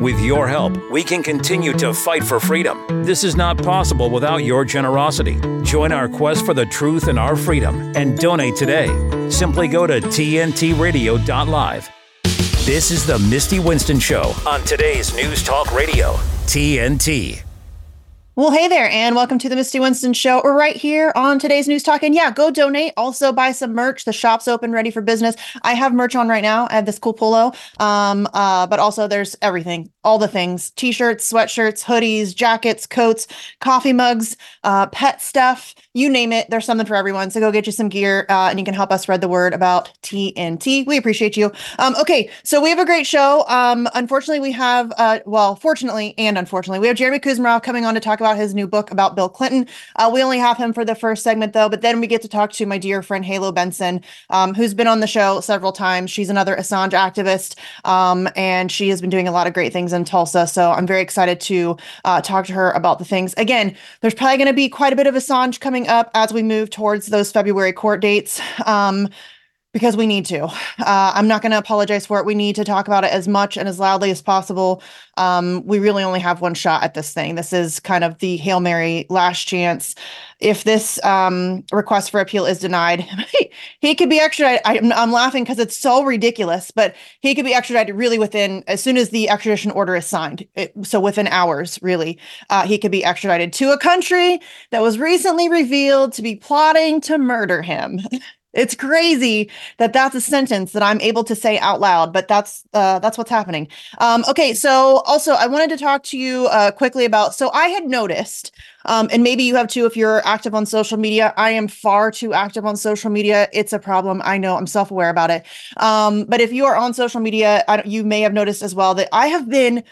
With your help, we can continue to fight for freedom. This is not possible without your generosity. Join our quest for the truth and our freedom and donate today. Simply go to tntradio.live. This is the Misty Winston Show on today's News Talk Radio, TNT. Well, hey there, and welcome to the Misty Winston Show We're right here on today's News Talk. And yeah, go donate. Also, buy some merch. The shop's open, ready for business. I have merch on right now. I have this cool polo. Um, uh, but also there's everything, all the things: t-shirts, sweatshirts, hoodies, jackets, coats, coffee mugs, uh, pet stuff you name it, there's something for everyone. So go get you some gear uh, and you can help us spread the word about TNT. We appreciate you. Um, okay, so we have a great show. Um, unfortunately, we have, uh, well, fortunately and unfortunately, we have Jeremy Kuzmarov coming on to talk about his new book about Bill Clinton. Uh, we only have him for the first segment, though, but then we get to talk to my dear friend Halo Benson, um, who's been on the show several times. She's another Assange activist, um, and she has been doing a lot of great things in Tulsa. So I'm very excited to uh, talk to her about the things. Again, there's probably going to be quite a bit of Assange coming up as we move towards those February court dates. Um, because we need to. Uh, I'm not going to apologize for it. We need to talk about it as much and as loudly as possible. Um, we really only have one shot at this thing. This is kind of the Hail Mary last chance. If this um, request for appeal is denied, he could be extradited. I, I'm laughing because it's so ridiculous, but he could be extradited really within, as soon as the extradition order is signed. It, so within hours, really, uh, he could be extradited to a country that was recently revealed to be plotting to murder him. It's crazy that that's a sentence that I'm able to say out loud, but that's uh, that's what's happening. Um, okay, so also I wanted to talk to you uh, quickly about. So I had noticed, um, and maybe you have too if you're active on social media. I am far too active on social media. It's a problem. I know. I'm self aware about it. Um, but if you are on social media, you may have noticed as well that I have been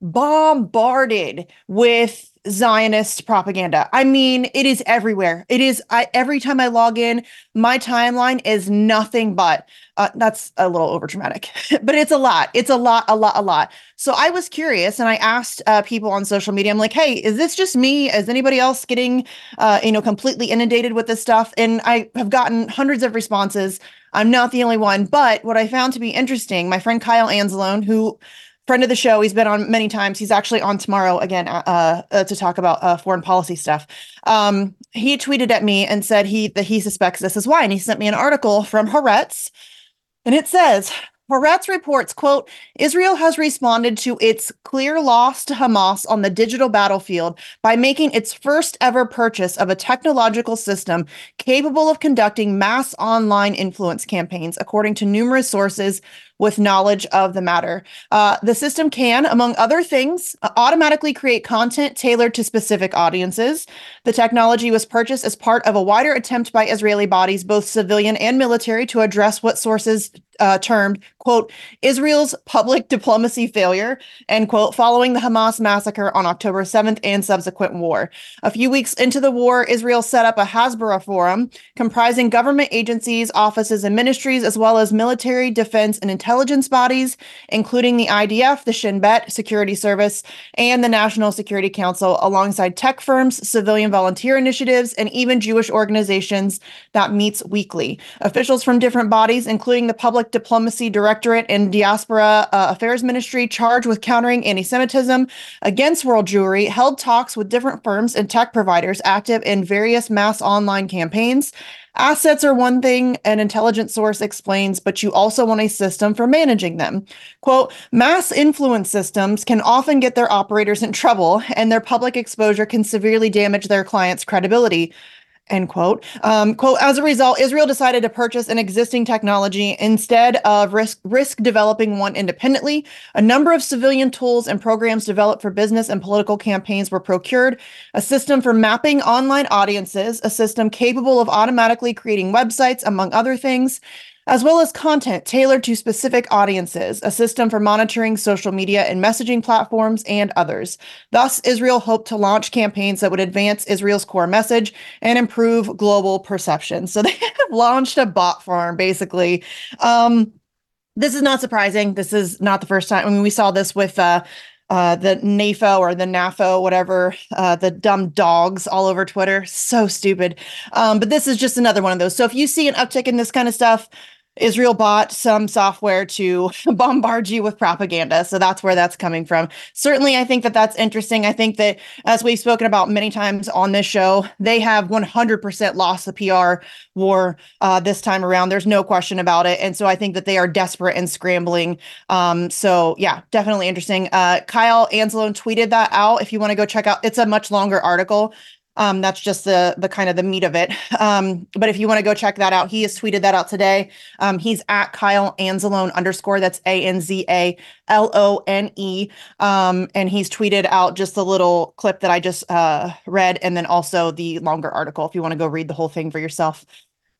bombarded with Zionist propaganda. I mean, it is everywhere. It is I, every time I log in, my timeline is nothing but uh, that's a little over dramatic, but it's a lot. It's a lot, a lot, a lot. So I was curious and I asked uh, people on social media, I'm like, hey, is this just me? Is anybody else getting, uh, you know, completely inundated with this stuff? And I have gotten hundreds of responses. I'm not the only one. But what I found to be interesting, my friend Kyle Anzalone, who friend of the show. He's been on many times. He's actually on tomorrow again uh, uh, to talk about uh, foreign policy stuff. Um, he tweeted at me and said he that he suspects this is why, and he sent me an article from Haaretz, and it says Haaretz reports, quote, Israel has responded to its clear loss to Hamas on the digital battlefield by making its first ever purchase of a technological system capable of conducting mass online influence campaigns, according to numerous sources with knowledge of the matter. Uh, the system can, among other things, automatically create content tailored to specific audiences. The technology was purchased as part of a wider attempt by Israeli bodies, both civilian and military, to address what sources uh, termed, quote, Israel's public diplomacy failure, end quote, following the Hamas massacre on October 7th and subsequent war. A few weeks into the war, Israel set up a Hasbara forum comprising government agencies, offices, and ministries, as well as military, defense, and intelligence bodies, including the IDF, the Shin Bet Security Service, and the National Security Council, alongside tech firms, civilian volunteer initiatives, and even Jewish organizations that meets weekly. Officials from different bodies, including the Public Diplomacy Directorate and Diaspora uh, Affairs Ministry, charged with countering anti Semitism against world Jewry, held talks with different firms and tech providers active in various mass online campaigns Assets are one thing, an intelligence source explains, but you also want a system for managing them. Quote, mass influence systems can often get their operators in trouble, and their public exposure can severely damage their clients' credibility. End quote. Um, quote, as a result, Israel decided to purchase an existing technology instead of risk, risk developing one independently. A number of civilian tools and programs developed for business and political campaigns were procured. A system for mapping online audiences, a system capable of automatically creating websites, among other things, as well as content tailored to specific audiences, a system for monitoring social media and messaging platforms, and others. Thus, Israel hoped to launch campaigns that would advance Israel's core message and improve global perception. So they have launched a bot farm, basically. Um, this is not surprising. This is not the first time. I mean, we saw this with uh, uh, the NAFO or the NAFO, whatever, uh, the dumb dogs all over Twitter. So stupid. Um, but this is just another one of those. So if you see an uptick in this kind of stuff, Israel bought some software to bombard you with propaganda. So that's where that's coming from. Certainly, I think that that's interesting. I think that, as we've spoken about many times on this show, they have 100% lost the PR war uh, this time around. There's no question about it. And so I think that they are desperate and scrambling. Um, so, yeah, definitely interesting. Uh, Kyle Anzalone tweeted that out. If you want to go check out, it's a much longer article. Um, that's just the the kind of the meat of it. Um, but if you want to go check that out, he has tweeted that out today. Um, he's at Kyle Anzalone underscore. That's A N Z A L O N E. Um, and he's tweeted out just the little clip that I just uh, read, and then also the longer article if you want to go read the whole thing for yourself.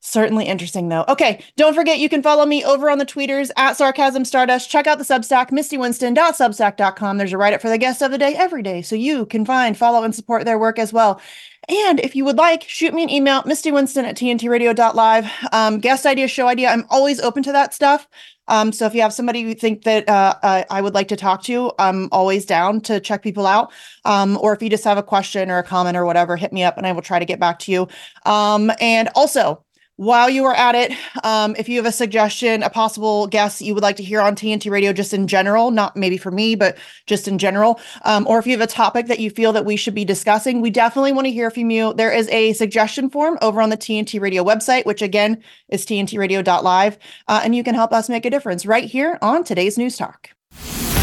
Certainly interesting, though. Okay, don't forget you can follow me over on the tweeters at Sarcasm Stardust. Check out the Substack, mistywinston.substack.com. There's a write up for the guest of the day every day, so you can find, follow, and support their work as well. And if you would like, shoot me an email, mistywinston at tntradio.live. Um, guest idea, show idea. I'm always open to that stuff. Um, so if you have somebody you think that uh, I would like to talk to, I'm always down to check people out. Um, or if you just have a question or a comment or whatever, hit me up and I will try to get back to you. Um, and also, while you are at it, um, if you have a suggestion, a possible guest you would like to hear on TNT Radio, just in general, not maybe for me, but just in general, um, or if you have a topic that you feel that we should be discussing, we definitely want to hear from you. There is a suggestion form over on the TNT Radio website, which again is tntradio.live, uh, and you can help us make a difference right here on today's News Talk.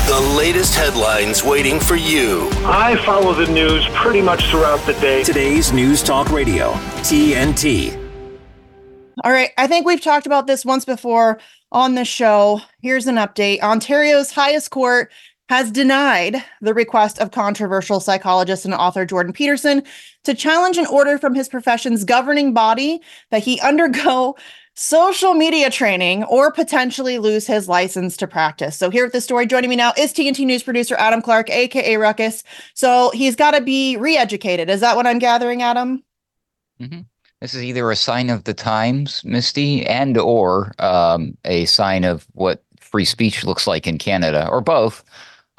The latest headlines waiting for you. I follow the news pretty much throughout the day. Today's News Talk Radio, TNT. All right. I think we've talked about this once before on the show. Here's an update Ontario's highest court has denied the request of controversial psychologist and author Jordan Peterson to challenge an order from his profession's governing body that he undergo social media training or potentially lose his license to practice. So here with the story joining me now is TNT news producer Adam Clark aka Ruckus. So he's got to be re-educated. Is that what I'm gathering Adam? Mm-hmm. This is either a sign of the times, Misty, and or um, a sign of what free speech looks like in Canada, or both.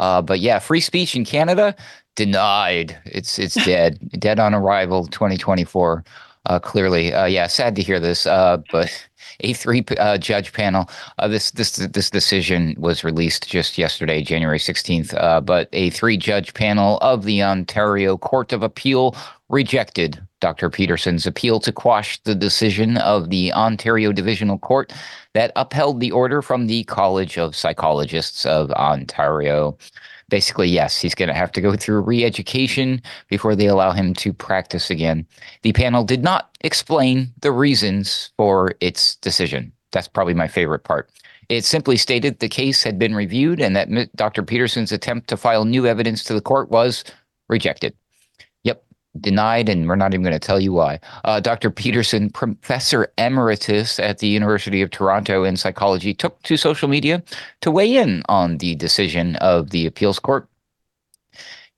Uh, but yeah, free speech in Canada denied. It's it's dead, dead on arrival, 2024. Uh, clearly, uh, yeah, sad to hear this. Uh, but a three uh, judge panel. Uh, this this this decision was released just yesterday, January 16th. Uh, but a three judge panel of the Ontario Court of Appeal rejected Dr. Peterson's appeal to quash the decision of the Ontario Divisional Court that upheld the order from the College of Psychologists of Ontario. Basically, yes, he's going to have to go through re education before they allow him to practice again. The panel did not explain the reasons for its decision. That's probably my favorite part. It simply stated the case had been reviewed and that Dr. Peterson's attempt to file new evidence to the court was rejected denied, and we're not even going to tell you why. Uh, Dr. Peterson, professor emeritus at the University of Toronto in psychology, took to social media to weigh in on the decision of the appeals court.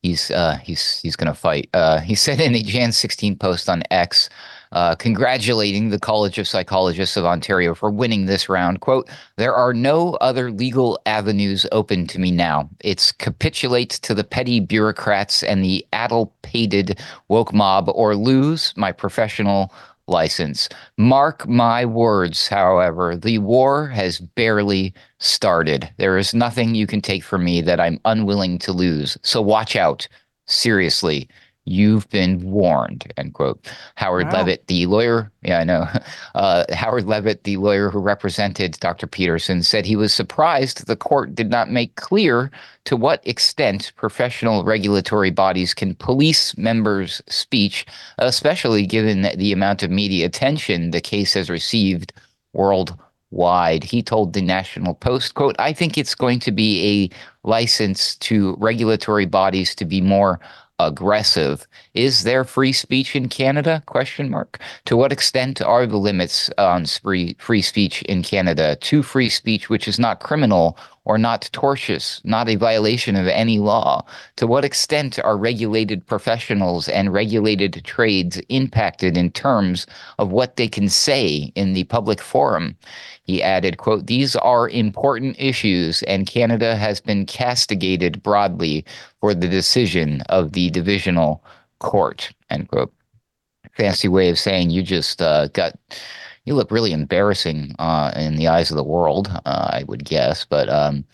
He's uh, he's he's going to fight. Uh, he said in a Jan 16 post on X uh, congratulating the College of Psychologists of Ontario for winning this round. Quote, there are no other legal avenues open to me now. It's capitulate to the petty bureaucrats and the addle-pated woke mob or lose my professional license. Mark my words, however, the war has barely started. There is nothing you can take from me that I'm unwilling to lose. So watch out. Seriously. You've been warned, end quote. Howard wow. Levitt, the lawyer, yeah, I know. Uh, Howard Levitt, the lawyer who represented Dr. Peterson, said he was surprised the court did not make clear to what extent professional regulatory bodies can police members' speech, especially given the amount of media attention the case has received worldwide. He told the National Post, quote, I think it's going to be a license to regulatory bodies to be more aggressive. Is there free speech in Canada? Question mark. To what extent are the limits on free free speech in Canada to free speech, which is not criminal or not tortious, not a violation of any law? To what extent are regulated professionals and regulated trades impacted in terms of what they can say in the public forum? He added, quote, these are important issues and Canada has been castigated broadly for the decision of the divisional court, end quote. Fancy way of saying you just uh, got you look really embarrassing uh, in the eyes of the world. Uh, I would guess, but um,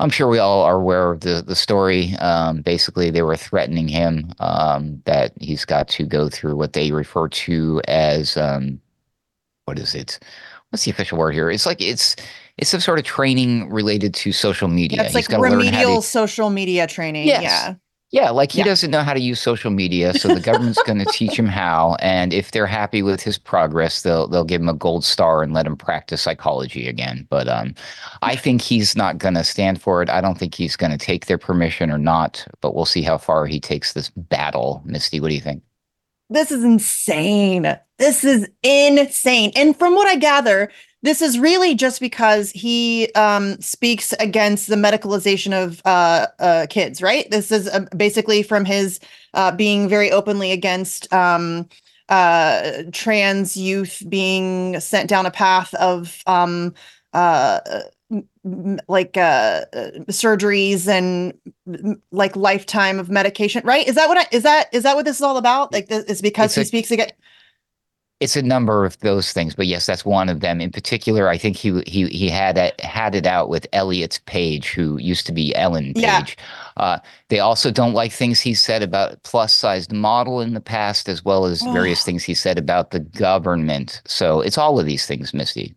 I'm sure we all are aware of the the story. Um, basically, they were threatening him um, that he's got to go through what they refer to as um, what is it? What's the official word here? It's like it's it's some sort of training related to social media. Yeah, it's like remedial social media training. Yes. Yeah. Yeah, like he yeah. doesn't know how to use social media, so the government's going to teach him how. And if they're happy with his progress, they'll they'll give him a gold star and let him practice psychology again. But um, I think he's not going to stand for it. I don't think he's going to take their permission or not. But we'll see how far he takes this battle. Misty, what do you think? This is insane. This is insane. And from what I gather, this is really just because he um, speaks against the medicalization of uh, uh, kids, right? This is uh, basically from his uh, being very openly against um, uh, trans youth being sent down a path of um, uh, like surgeries and like lifetime of medication, right? Is that what I, is that is that what this is all about? Like, this, is because it's he a, speaks again. it's a number of those things, but yes, that's one of them. In particular, I think he he he had it, had it out with Elliot's Page, who used to be Ellen Page. Yeah. Uh, they also don't like things he said about plus sized model in the past, as well as various things he said about the government. So it's all of these things, Misty.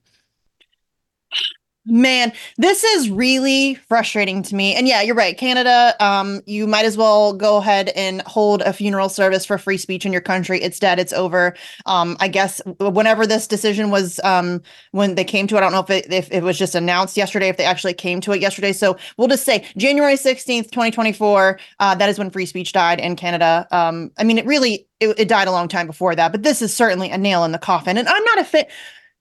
Man, this is really frustrating to me. And yeah, you're right. Canada, um, you might as well go ahead and hold a funeral service for free speech in your country. It's dead. It's over. Um, I guess whenever this decision was, um, when they came to it, I don't know if it, if it was just announced yesterday, if they actually came to it yesterday. So we'll just say January 16th, 2024. Uh, that is when free speech died in Canada. Um, I mean, it really, it, it died a long time before that, but this is certainly a nail in the coffin. And I'm not a fit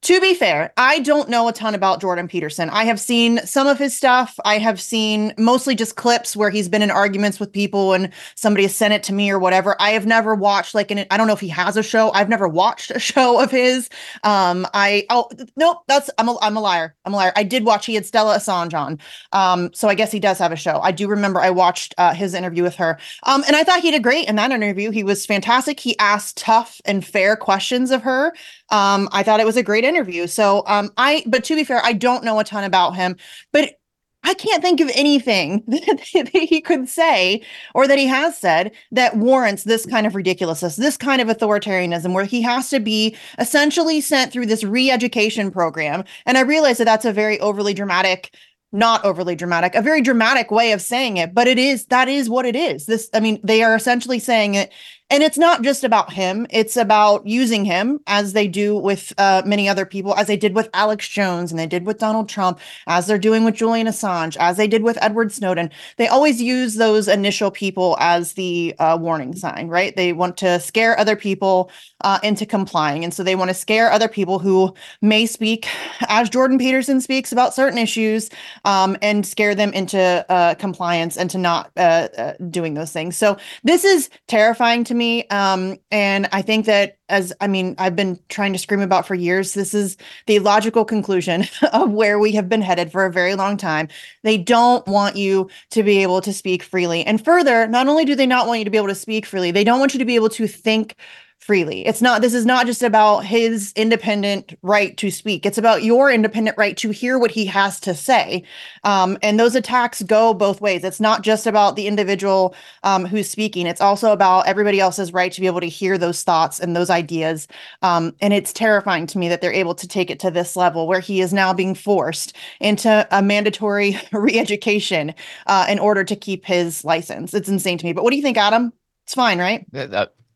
to be fair, I don't know a ton about Jordan Peterson. I have seen some of his stuff. I have seen mostly just clips where he's been in arguments with people and somebody has sent it to me or whatever. I have never watched like an I don't know if he has a show. I've never watched a show of his. Um I oh nope, that's I'm a I'm a liar. I'm a liar. I did watch he had Stella Assange on. Um so I guess he does have a show. I do remember I watched uh, his interview with her. Um and I thought he did great in that interview. He was fantastic. He asked tough and fair questions of her. Um, I thought it was a great interview. So um, I, but to be fair, I don't know a ton about him, but I can't think of anything that he could say or that he has said that warrants this kind of ridiculousness, this kind of authoritarianism, where he has to be essentially sent through this re education program. And I realize that that's a very overly dramatic not overly dramatic, a very dramatic way of saying it, but it is that is what it is. This, I mean, they are essentially saying it and it's not just about him it's about using him as they do with uh, many other people as they did with alex jones and they did with donald trump as they're doing with julian assange as they did with edward snowden. They always use those initial people as the uh, warning sign right? They want to scare other people uh, into complying and so they want to scare other people who may speak as jordan peterson speaks about certain issues um, and scare them into uh, compliance and to not uh, uh, doing those things. So this is terrifying to me. Um, and I think that as I mean, I've been trying to scream about for years, this is the logical conclusion of where we have been headed for a very long time. They don't want you to be able to speak freely. And further, not only do they not want you to be able to speak freely, they don't want you to be able to think freely. It's not, this is not just about his independent right to speak. It's about your independent right to hear what he has to say. Um, and those attacks go both ways. It's not just about the individual um, who's speaking, it's also about everybody else's right to be able to hear those thoughts and those ideas. Um, and it's terrifying to me that they're able to take it to this level where he is now being forced into a mandatory re education uh, in order to keep his license. It's insane to me. But what do you think, Adam? It's fine, right?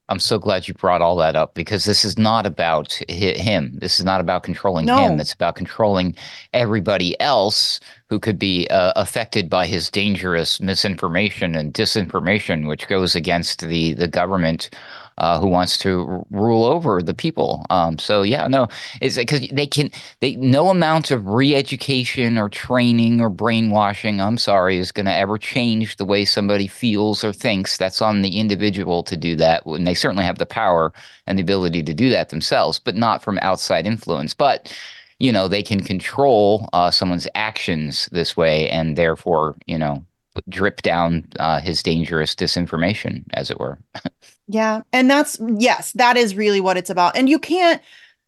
I'm so glad you brought all that up because this is not about him. This is not about controlling no. him. It's about controlling everybody else who could be uh, affected by his dangerous misinformation and disinformation, which goes against the the government uh, who wants to rule over the people. Um, so yeah, no, it's because they can. They no amount of re-education or training or brainwashing. I'm sorry, is going to ever change the way somebody feels or thinks. That's on the individual to do that, and they certainly have the power and the ability to do that themselves, but not from outside influence. But you know, they can control uh, someone's actions this way, and therefore, you know, drip down uh, his dangerous disinformation, as it were. Yeah. And that's, yes, that is really what it's about. And you can't,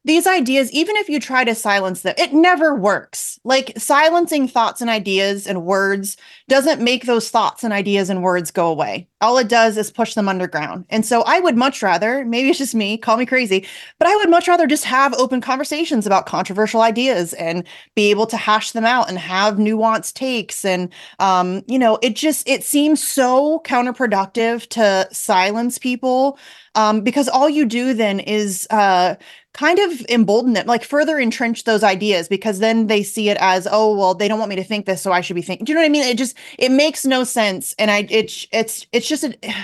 these ideas, even if you try to silence them, it never works. Like silencing thoughts and ideas and words doesn't make those thoughts and ideas and words go away. All it does is push them underground. And so I would much rather, maybe it's just me, call me crazy, but I would much rather just have open conversations about controversial ideas and be able to hash them out and have nuanced takes. And, um, you know, it just, it seems so counterproductive to silence people um, because all you do then is, uh, kind of embolden them, like further entrench those ideas because then they see it as, oh, well, they don't want me to think this, so I should be thinking. Do you know what I mean? It just it makes no sense, and I it's it's it's just a,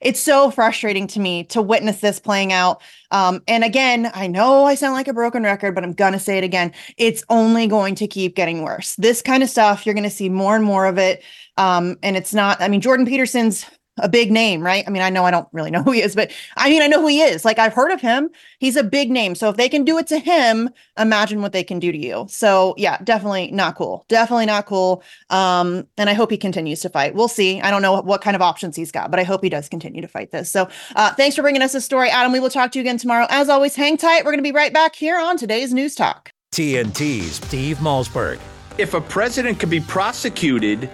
it's so frustrating to me to witness this playing out. Um, and again, I know I sound like a broken record, but I'm gonna say it again. It's only going to keep getting worse. This kind of stuff, you're gonna see more and more of it. Um, and it's not. I mean, Jordan Peterson's a big name, right? I mean, I know I don't really know who he is, but I mean, I know who he is. Like I've heard of him. He's a big name. So if they can do it to him, imagine what they can do to you. So yeah, definitely not cool. Definitely not cool. Um, and I hope he continues to fight. We'll see. I don't know what kind of options he's got, but I hope he does continue to fight this. So uh, thanks for bringing us this story, Adam. We will talk to you again tomorrow. As always, hang tight. We're going to be right back here on today's News Talk. TNT's Steve Malzberg. If a president could be prosecuted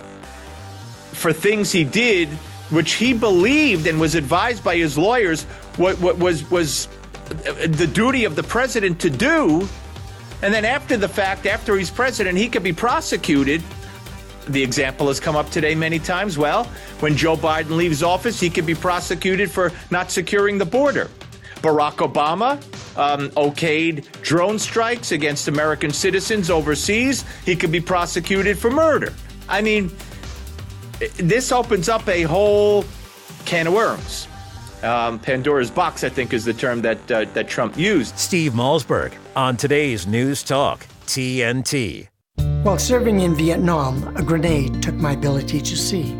for things he did which he believed and was advised by his lawyers what, what was was the duty of the president to do. And then after the fact, after he's president, he could be prosecuted. The example has come up today many times. Well, when Joe Biden leaves office, he could be prosecuted for not securing the border. Barack Obama um, okayed drone strikes against American citizens overseas. He could be prosecuted for murder. I mean, this opens up a whole can of worms. Um, Pandora's box, I think, is the term that uh, that Trump used. Steve Malzberg on today's News Talk TNT. While serving in Vietnam, a grenade took my ability to see.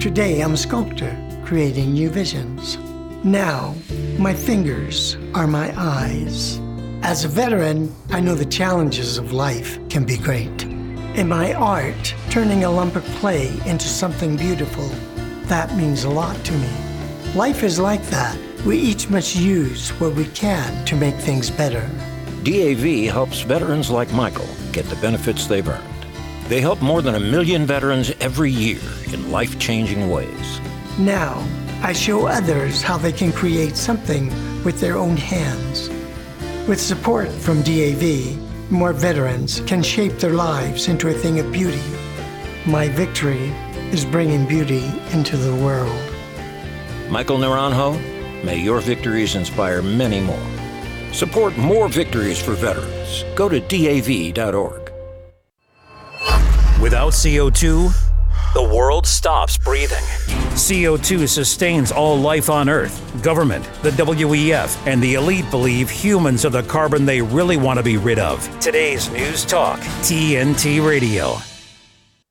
Today, I'm a sculptor, creating new visions. Now, my fingers are my eyes. As a veteran, I know the challenges of life can be great. In my art, turning a lump of clay into something beautiful, that means a lot to me. Life is like that. We each must use what we can to make things better. DAV helps veterans like Michael get the benefits they've earned. They help more than a million veterans every year in life changing ways. Now, I show others how they can create something with their own hands. With support from DAV, more veterans can shape their lives into a thing of beauty. My victory is bringing beauty into the world. Michael Naranjo, may your victories inspire many more. Support more victories for veterans. Go to DAV.org. Without CO2, the world stops breathing. CO2 sustains all life on Earth. Government, the WEF, and the elite believe humans are the carbon they really want to be rid of. Today's News Talk, TNT Radio.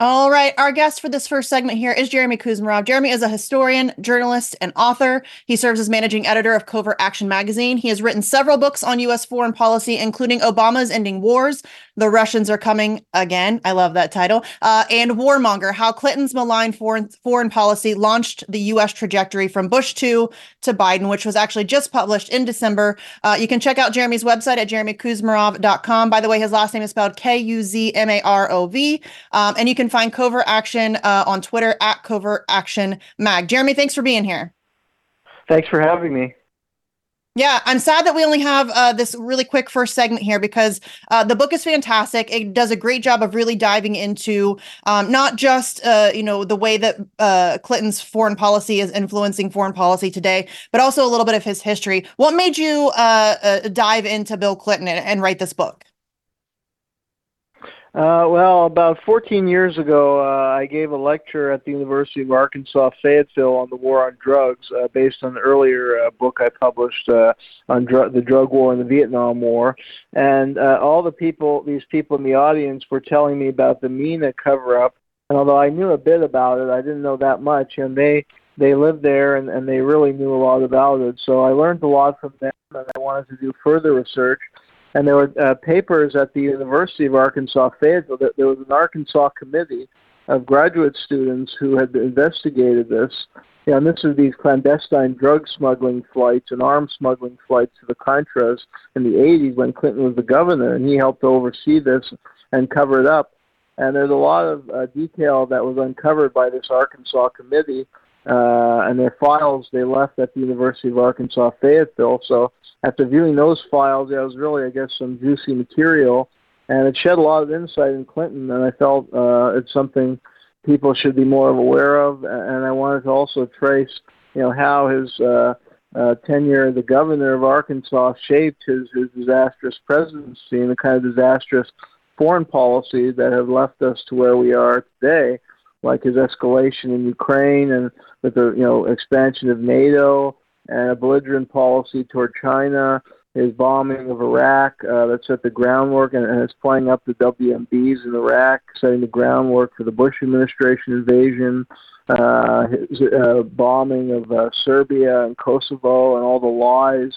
All right. Our guest for this first segment here is Jeremy Kuzmarov. Jeremy is a historian, journalist, and author. He serves as managing editor of Covert Action magazine. He has written several books on U.S. foreign policy, including Obama's Ending Wars, The Russians Are Coming Again. I love that title. Uh, and Warmonger How Clinton's Malign foreign, foreign Policy Launched the U.S. Trajectory from Bush 2 to Biden, which was actually just published in December. Uh, you can check out Jeremy's website at jeremykuzmarov.com. By the way, his last name is spelled K U Z M A R O V. Um, and you can find Covert Action uh, on Twitter at Covert Action Mag. Jeremy, thanks for being here. Thanks for having me. Yeah, I'm sad that we only have uh, this really quick first segment here because uh, the book is fantastic. It does a great job of really diving into um, not just uh, you know the way that uh, Clinton's foreign policy is influencing foreign policy today, but also a little bit of his history. What made you uh, uh, dive into Bill Clinton and, and write this book? Uh, well, about 14 years ago, uh, I gave a lecture at the University of Arkansas Fayetteville on the war on drugs, uh, based on an earlier uh, book I published uh, on dr- the drug war and the Vietnam War. And uh, all the people, these people in the audience, were telling me about the Mena cover-up. And although I knew a bit about it, I didn't know that much. And they they lived there and, and they really knew a lot about it. So I learned a lot from them, and I wanted to do further research and there were uh, papers at the University of Arkansas Fayetteville. That there was an Arkansas committee of graduate students who had investigated this, know, and this is these clandestine drug smuggling flights and arms smuggling flights to the Contras in the 80s when Clinton was the governor, and he helped oversee this and cover it up. And there's a lot of uh, detail that was uncovered by this Arkansas committee, uh, and their files they left at the University of Arkansas Fayetteville. So after viewing those files, there was really, I guess, some juicy material, and it shed a lot of insight in Clinton. And I felt uh, it's something people should be more aware of. And I wanted to also trace, you know, how his uh, uh, tenure as the governor of Arkansas shaped his, his disastrous presidency and the kind of disastrous foreign policy that have left us to where we are today, like his escalation in Ukraine and with the you know expansion of NATO and a belligerent policy toward China, his bombing of Iraq uh, that set the groundwork and, and is playing up the WMDs in Iraq, setting the groundwork for the Bush administration invasion, uh, his uh, bombing of uh, Serbia and Kosovo and all the lies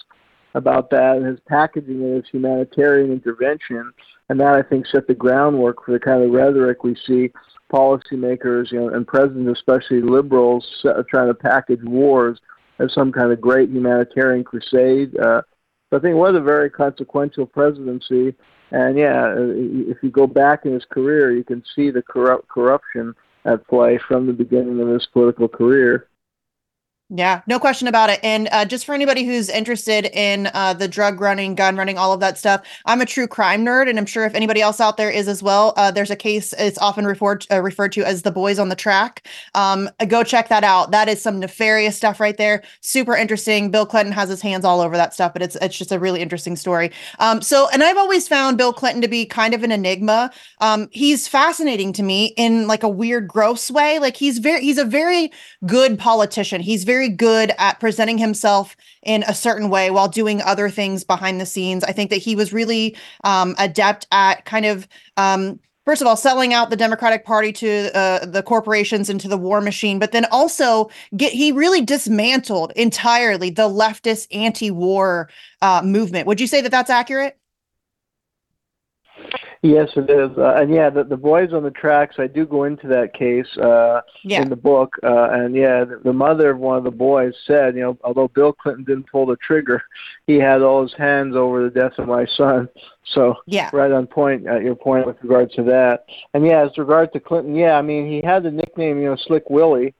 about that, and his packaging of his humanitarian intervention. And that I think set the groundwork for the kind of rhetoric we see policymakers, you know, and presidents, especially liberals, uh, trying to package wars as some kind of great humanitarian crusade. Uh, I think it was a very consequential presidency, and yeah, uh, if you go back in his career, you can see the corrupt corruption at play from the beginning of his political career. Yeah, no question about it. And uh, just for anybody who's interested in uh, the drug running, gun running, all of that stuff, I'm a true crime nerd, and I'm sure if anybody else out there is as well. Uh, there's a case; it's often referred uh, referred to as the boys on the track. Um, go check that out. That is some nefarious stuff right there. Super interesting. Bill Clinton has his hands all over that stuff, but it's it's just a really interesting story. Um, so, and I've always found Bill Clinton to be kind of an enigma. Um, he's fascinating to me in like a weird, gross way. Like he's very he's a very good politician. He's very very good at presenting himself in a certain way while doing other things behind the scenes. I think that he was really um, adept at kind of. Um, first of all, selling out the Democratic Party to uh, the corporations and to the war machine, but then also get he really dismantled entirely the leftist anti-war uh, movement. Would you say that that's accurate? Yes, it is, uh, and yeah, the, the boys on the tracks. I do go into that case uh, yeah. in the book, uh, and yeah, the, the mother of one of the boys said, you know, although Bill Clinton didn't pull the trigger, he had all his hands over the death of my son. So yeah, right on point at your point with regard to that. And yeah, as regard to Clinton, yeah, I mean, he had the nickname, you know, Slick Willie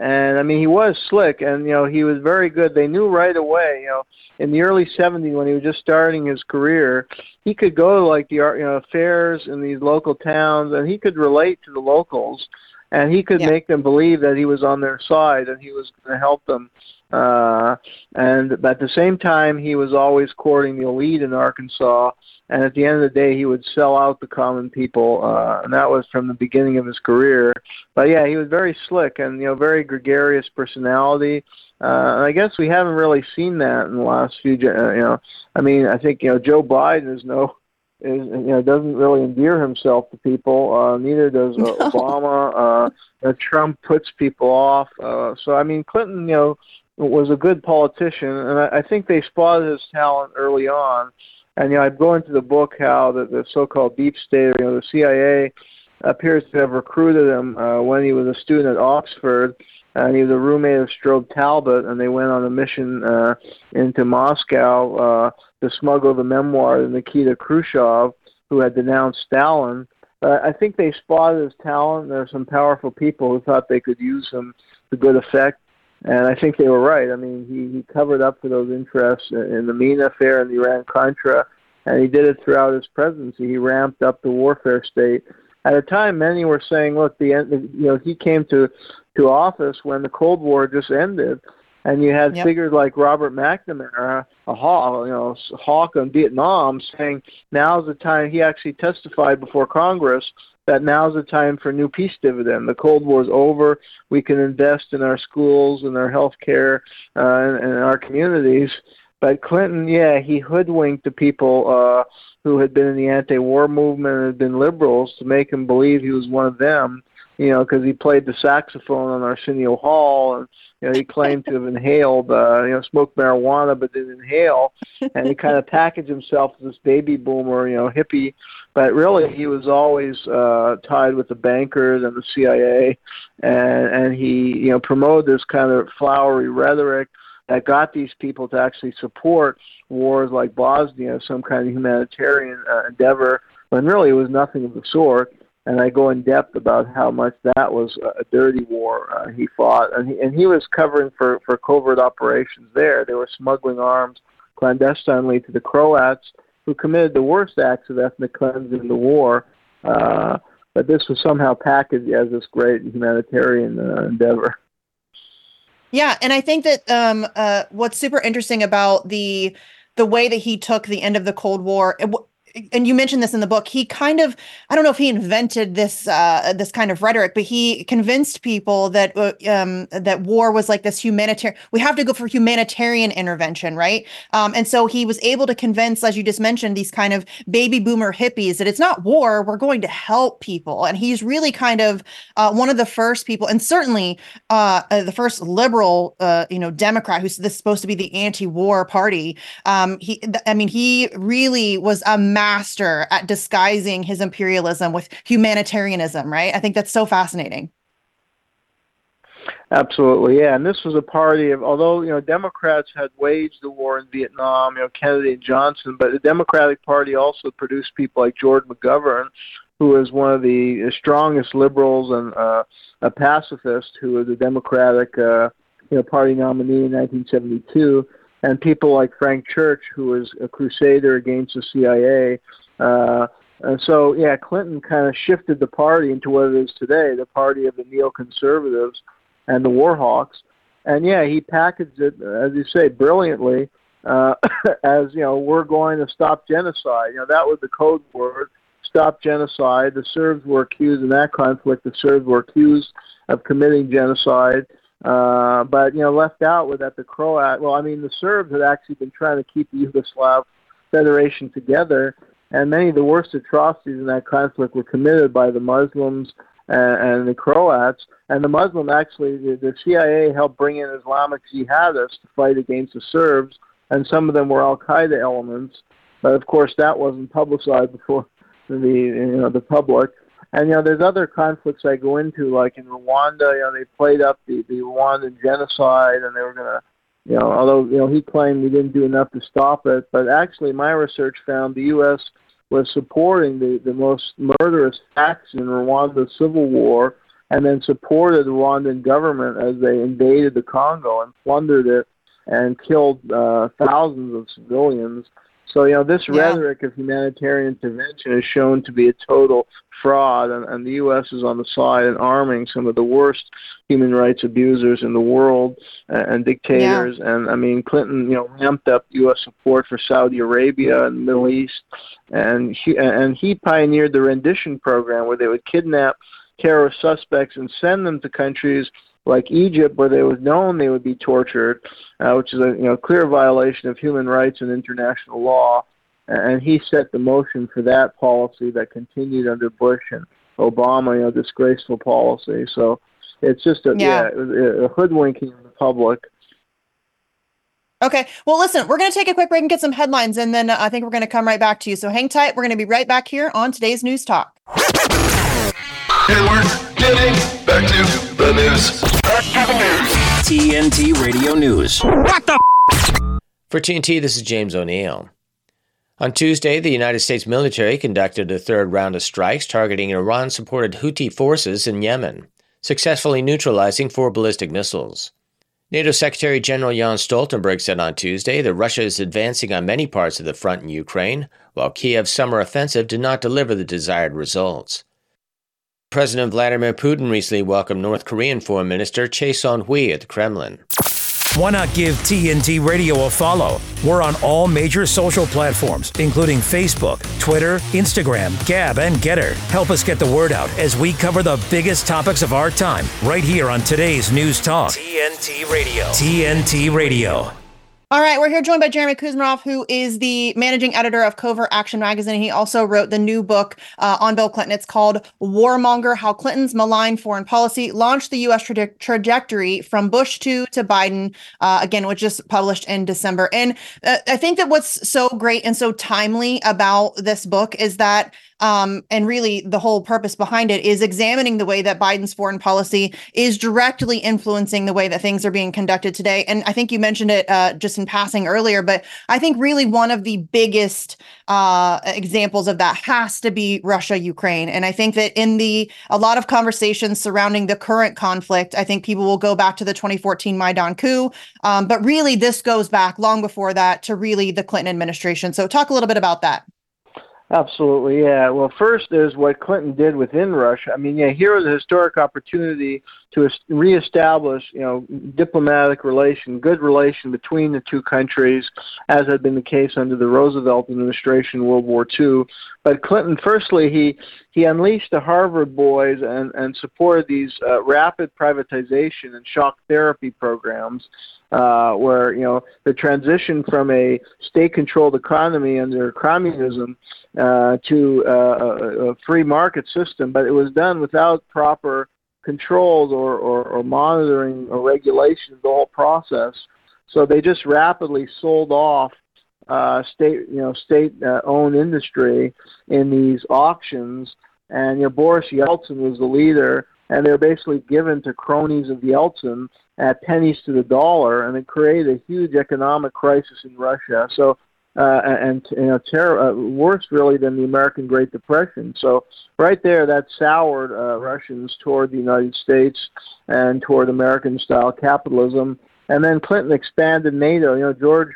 and I mean, he was slick, and you know, he was very good. They knew right away, you know, in the early '70s when he was just starting his career, he could go to like the you know fairs in these local towns, and he could relate to the locals, and he could yeah. make them believe that he was on their side and he was going to help them. Uh, and at the same time, he was always courting the elite in Arkansas and at the end of the day, he would sell out the common people, uh, and that was from the beginning of his career. But yeah, he was very slick and you know very gregarious personality. Uh, and I guess we haven't really seen that in the last few. Uh, you know, I mean, I think you know Joe Biden is no is you know doesn't really endear himself to people. Uh, neither does uh, no. Obama. Uh, you know, Trump puts people off. Uh, so I mean, Clinton, you know, was a good politician, and I, I think they spotted his talent early on. And you know, I go into the book how the, the so-called deep state, you know, the CIA appears to have recruited him uh, when he was a student at Oxford, and he was a roommate of Strobe Talbott, and they went on a mission uh, into Moscow uh, to smuggle the memoir of Nikita Khrushchev, who had denounced Stalin. Uh, I think they spotted his talent. There are some powerful people who thought they could use him to good effect. And I think they were right. I mean, he, he covered up for those interests in the Mena affair and the Iran Contra, and he did it throughout his presidency. He ramped up the warfare state. At a time, many were saying, "Look, the you know he came to to office when the Cold War just ended, and you had yep. figures like Robert McNamara, a hawk, you know, hawk on Vietnam, saying now's the time. He actually testified before Congress that now's the time for a new peace dividend. The Cold War is over. We can invest in our schools and our health care uh, and, and our communities. But Clinton, yeah, he hoodwinked the people uh, who had been in the anti-war movement and had been liberals to make him believe he was one of them. You know, because he played the saxophone on Arsenio Hall, and you know, he claimed to have inhaled, uh, you know, smoked marijuana but didn't inhale, and he kind of packaged himself as this baby boomer, you know, hippie. But really, he was always uh, tied with the bankers and the CIA, and and he, you know, promoted this kind of flowery rhetoric that got these people to actually support wars like Bosnia, some kind of humanitarian uh, endeavor, when really it was nothing of the sort and I go in depth about how much that was a dirty war uh, he fought, and he, and he was covering for for covert operations there. They were smuggling arms clandestinely to the Croats, who committed the worst acts of ethnic cleansing in the war. Uh, but this was somehow packaged as this great humanitarian uh, endeavor. Yeah, and I think that um, uh, what's super interesting about the the way that he took the end of the Cold War, and you mentioned this in the book he kind of i don't know if he invented this uh, this kind of rhetoric but he convinced people that uh, um, that war was like this humanitarian we have to go for humanitarian intervention right? Um, and so he was able to convince as you just mentioned these kind of baby boomer hippies that it's not war we're going to help people. And he's really kind of uh, one of the first people and certainly uh, uh, the first liberal uh, you know democrat who's this supposed to be the anti-war party. Um, he i mean he really was a master at disguising his imperialism with humanitarianism, right? I think that's so fascinating. Absolutely, yeah. And this was a party of, although you know Democrats had waged the war in Vietnam, you know Kennedy and Johnson, but the Democratic Party also produced people like George McGovern, who was one of the strongest liberals and uh, a pacifist, who was a Democratic, uh, you know, party nominee in 1972 and people like Frank Church, who was a crusader against the CIA. Uh, and so, yeah, Clinton kind of shifted the party into what it is today, the party of the neoconservatives and the warhawks. And yeah, he packaged it, as you say, brilliantly, uh, as you know, we're going to stop genocide. You know, that was the code word: stop genocide. The Serbs were accused in that conflict. The Serbs were accused of committing genocide. Uh, but you know, left out with that the Croat. Well, I mean, the Serbs had actually been trying to keep the Yugoslav Federation together, and many of the worst atrocities in that conflict were committed by the Muslims and, and the Croats. And the Muslim actually, the, the CIA helped bring in Islamic jihadists to fight against the Serbs, and some of them were Al Qaeda elements. But of course, that wasn't publicized before the you know the public. And you know, there's other conflicts I go into, like in Rwanda. You know, they played up the the Rwandan genocide, and they were gonna, you know, although you know he claimed we didn't do enough to stop it, but actually my research found the U.S. was supporting the the most murderous acts in Rwanda's civil war, and then supported the Rwandan government as they invaded the Congo and plundered it and killed uh, thousands of civilians. So, you know, this yeah. rhetoric of humanitarian intervention is shown to be a total fraud, and, and the U.S. is on the side and arming some of the worst human rights abusers in the world and, and dictators. Yeah. And I mean, Clinton, you know, ramped up U.S. support for Saudi Arabia and the Middle East, and he and he pioneered the rendition program where they would kidnap terrorist suspects and send them to countries like Egypt, where they was known they would be tortured, uh, which is a you know clear violation of human rights and international law. And he set the motion for that policy that continued under Bush and Obama, you know, disgraceful policy. So it's just a yeah, yeah a hoodwinking of the public. Okay. Well, listen, we're going to take a quick break and get some headlines, and then uh, I think we're going to come right back to you. So hang tight. We're going to be right back here on today's News Talk. And we're getting back to the news. Back to the news. TNT Radio News. What the? For TNT, this is James O'Neill. On Tuesday, the United States military conducted a third round of strikes targeting Iran supported Houthi forces in Yemen, successfully neutralizing four ballistic missiles. NATO Secretary General Jens Stoltenberg said on Tuesday that Russia is advancing on many parts of the front in Ukraine, while Kiev's summer offensive did not deliver the desired results. President Vladimir Putin recently welcomed North Korean Foreign Minister Choi Son-hui at the Kremlin. Why not give TNT Radio a follow? We're on all major social platforms, including Facebook, Twitter, Instagram, Gab, and GETTR. Help us get the word out as we cover the biggest topics of our time right here on today's News Talk. TNT Radio. TNT Radio. All right, we're here joined by Jeremy Kuzmarov, who is the managing editor of Covert Action Magazine. He also wrote the new book uh, on Bill Clinton. It's called Warmonger How Clinton's Malign Foreign Policy Launched the U.S. Tra- Trajectory from Bush to, to Biden, uh, again, which just published in December. And uh, I think that what's so great and so timely about this book is that um, and really the whole purpose behind it is examining the way that Biden's foreign policy is directly influencing the way that things are being conducted today. And I think you mentioned it uh, just in passing earlier, but I think really one of the biggest uh, examples of that has to be Russia Ukraine. And I think that in the a lot of conversations surrounding the current conflict, I think people will go back to the 2014 Maidan coup, um, but really this goes back long before that to really the Clinton administration. So talk a little bit about that. Absolutely, yeah. Well, first is what Clinton did within Russia. I mean, yeah, here was a historic opportunity to reestablish, you know, diplomatic relation, good relation between the two countries, as had been the case under the Roosevelt administration, World War II. But Clinton, firstly, he he unleashed the Harvard boys and and supported these uh, rapid privatization and shock therapy programs uh, where you know the transition from a state-controlled economy under communism uh, to uh, a, a free market system, but it was done without proper controls or, or, or monitoring or regulation of the whole process. So they just rapidly sold off uh, state, you know, state-owned uh, industry in these auctions. And you know, Boris Yeltsin was the leader, and they're basically given to cronies of Yeltsin at pennies to the dollar, and it created a huge economic crisis in Russia. So, uh, and you know, uh, worse really than the American Great Depression. So, right there, that soured uh, Russians toward the United States and toward American-style capitalism. And then Clinton expanded NATO. You know, George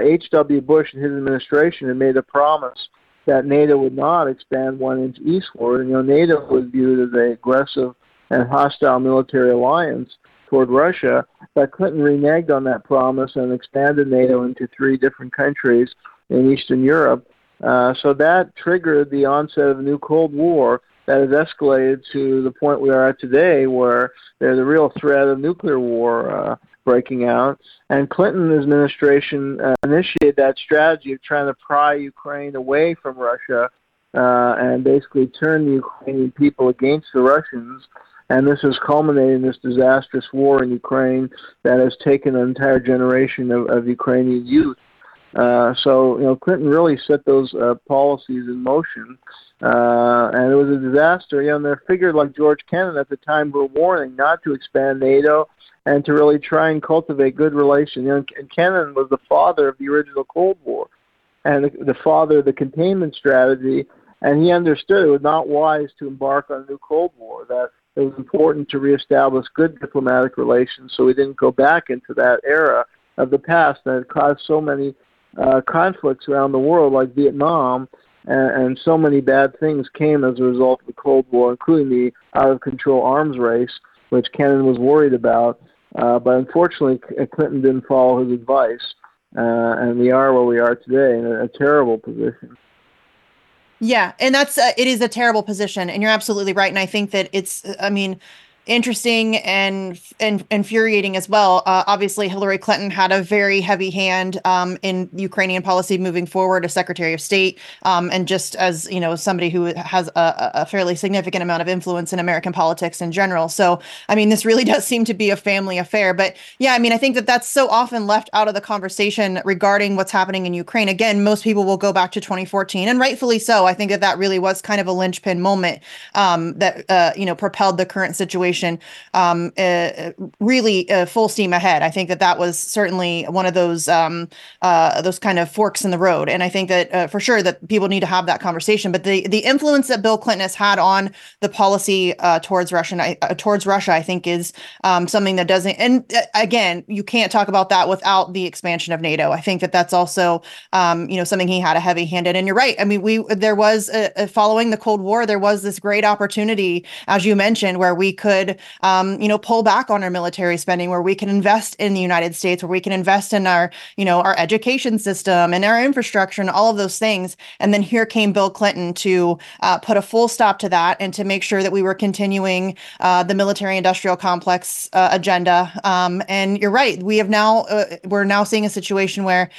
H.W. Uh, Bush and his administration had made a promise that NATO would not expand one inch eastward. And, you know, NATO was viewed as an aggressive and hostile military alliance toward Russia, but Clinton reneged on that promise and expanded NATO into three different countries in Eastern Europe. Uh, so that triggered the onset of a new Cold War that has escalated to the point we are at today, where there's a real threat of nuclear war uh, breaking out. And Clinton's administration uh, initiated that strategy of trying to pry Ukraine away from Russia uh, and basically turn the Ukrainian people against the Russians and this has culminated in this disastrous war in Ukraine that has taken an entire generation of, of Ukrainian youth. Uh, so, you know, Clinton really set those uh, policies in motion, uh, and it was a disaster. You know, and there figured like George Kennan at the time were warning not to expand NATO and to really try and cultivate good relations. You know, and Kennan was the father of the original Cold War and the, the father of the containment strategy, and he understood it was not wise to embark on a new Cold War. That it was important to reestablish good diplomatic relations so we didn't go back into that era of the past that had caused so many uh, conflicts around the world, like Vietnam, and, and so many bad things came as a result of the Cold War, including the out of control arms race, which Kennan was worried about. Uh, but unfortunately, Clinton didn't follow his advice, uh, and we are where we are today in a, a terrible position. Yeah, and that's uh, it is a terrible position, and you're absolutely right. And I think that it's, I mean, interesting and, and infuriating as well. Uh, obviously, Hillary Clinton had a very heavy hand um, in Ukrainian policy moving forward as Secretary of State, um, and just as you know, somebody who has a, a, fairly significant amount of influence in American politics in general. So, I mean, this really does seem to be a family affair. But yeah, I mean, I think that that's so often left out of the conversation regarding what's happening in Ukraine. Again, most people will go back to 2014, and rightfully so. I think that that really was kind of a linchpin moment um, that uh, you know propelled the current situation um, uh, really uh, full steam ahead. I think that that was certainly one of those um, uh, those kind of forks in the road, and I think that uh, for sure that people need to have that conversation. But the the influence that Bill Clinton has had on the policy uh, towards Russian uh, towards Russia, I think, is um, something that doesn't. And again, you can't talk about that without the expansion of NATO. I think that that's also um, you know something he had a heavy hand in. And you're right. I mean, we there was a, a following the Cold War, there was this great opportunity, as you mentioned, where we could could, um, you know, pull back on our military spending, where we can invest in the United States, where we can invest in our, you know, our education system and our infrastructure and all of those things. And then here came Bill Clinton to uh, put a full stop to that and to make sure that we were continuing uh, the military-industrial complex uh, agenda. Um, and you're right, we have now uh, we're now seeing a situation where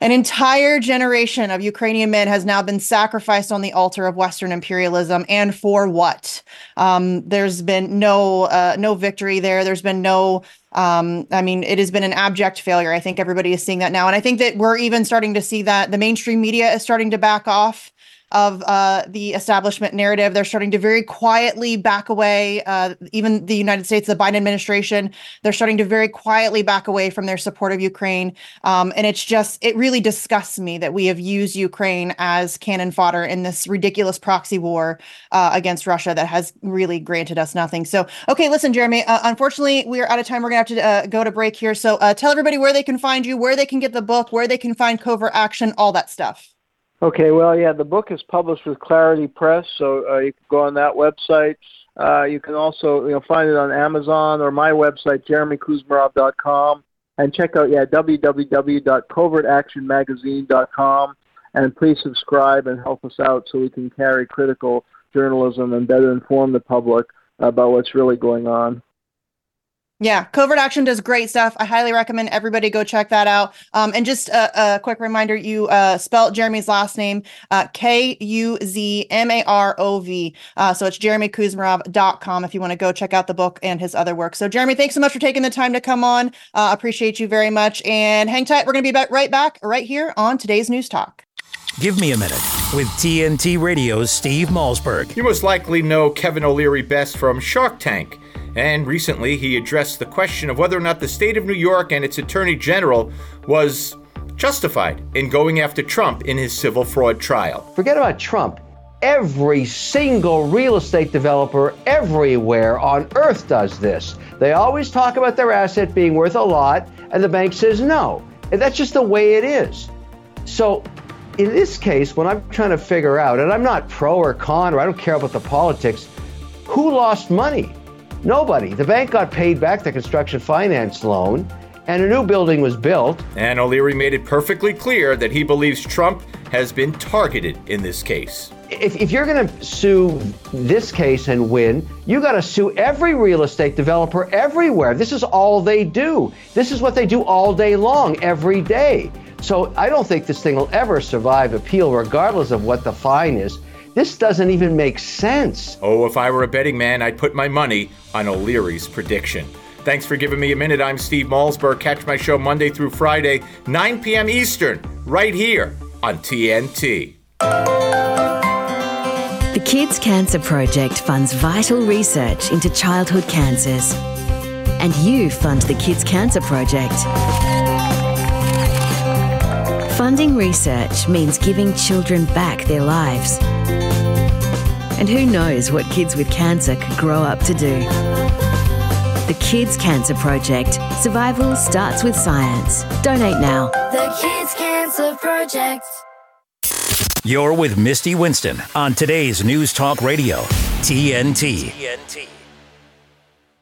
an entire generation of Ukrainian men has now been sacrificed on the altar of Western imperialism, and for what? Um, there's been no uh, no victory there. There's been no. Um, I mean, it has been an abject failure. I think everybody is seeing that now, and I think that we're even starting to see that the mainstream media is starting to back off of uh, the establishment narrative. They're starting to very quietly back away. Uh, even the United States, the Biden administration, they're starting to very quietly back away from their support of Ukraine. Um, and it's just, it really disgusts me that we have used Ukraine as cannon fodder in this ridiculous proxy war uh, against Russia that has really granted us nothing. So, okay, listen, Jeremy, uh, unfortunately, we are out of time. We're going to have to uh, go to break here. So uh, tell everybody where they can find you, where they can get the book, where they can find covert action, all that stuff. Okay, well, yeah, the book is published with Clarity Press, so uh, you can go on that website. Uh, you can also you know find it on Amazon or my website, jeremykuzmarov.com, and check out yeah www.covertactionmagazine.com, and please subscribe and help us out so we can carry critical journalism and better inform the public about what's really going on. Yeah, Covert Action does great stuff. I highly recommend everybody go check that out. Um, and just a, a, quick reminder, you uh, spelled Jeremy's last name uh, K U Z M A R O V. Uh, so it's jeremykuzmarov.com if you want to go check out the book and his other work. So, Jeremy, thanks so much for taking the time to come on. Uh, appreciate you very much. And hang tight. We're going to be back right back right here on today's News Talk. Give me a minute with TNT Radio's Steve Malzberg. You most likely know Kevin O'Leary best from Shark Tank. And recently, he addressed the question of whether or not the state of New York and its attorney general was justified in going after Trump in his civil fraud trial. Forget about Trump. Every single real estate developer everywhere on earth does this. They always talk about their asset being worth a lot, and the bank says no. And that's just the way it is. So, in this case, when I'm trying to figure out, and I'm not pro or con, or I don't care about the politics, who lost money? Nobody. The bank got paid back the construction finance loan, and a new building was built. And O'Leary made it perfectly clear that he believes Trump has been targeted in this case. If, if you're going to sue this case and win, you got to sue every real estate developer everywhere. This is all they do. This is what they do all day long, every day. So I don't think this thing will ever survive appeal, regardless of what the fine is. This doesn't even make sense. Oh, if I were a betting man, I'd put my money on O'Leary's prediction. Thanks for giving me a minute. I'm Steve Malzberg. Catch my show Monday through Friday, 9 p.m. Eastern, right here on TNT. The Kids Cancer Project funds vital research into childhood cancers. And you fund the Kids Cancer Project. Funding research means giving children back their lives. And who knows what kids with cancer could grow up to do? The Kids Cancer Project. Survival starts with science. Donate now. The Kids Cancer Project. You're with Misty Winston on today's News Talk Radio, TNT. TNT.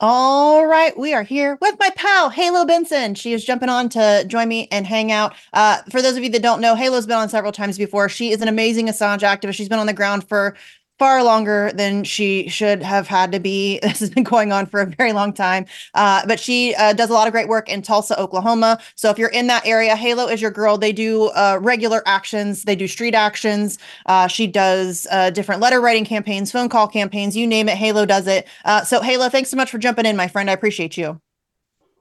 All right, we are here with my pal Halo Benson. She is jumping on to join me and hang out. Uh, for those of you that don't know, Halo's been on several times before. She is an amazing Assange activist. She's been on the ground for far longer than she should have had to be. This has been going on for a very long time. Uh, but she uh, does a lot of great work in Tulsa, Oklahoma. So if you're in that area, Halo is your girl. They do uh, regular actions, they do street actions. Uh, she does uh, different letter writing campaigns, phone call campaigns, you name it. Halo does it. Uh, so, Halo, thanks so much for jumping in, my friend. I appreciate you.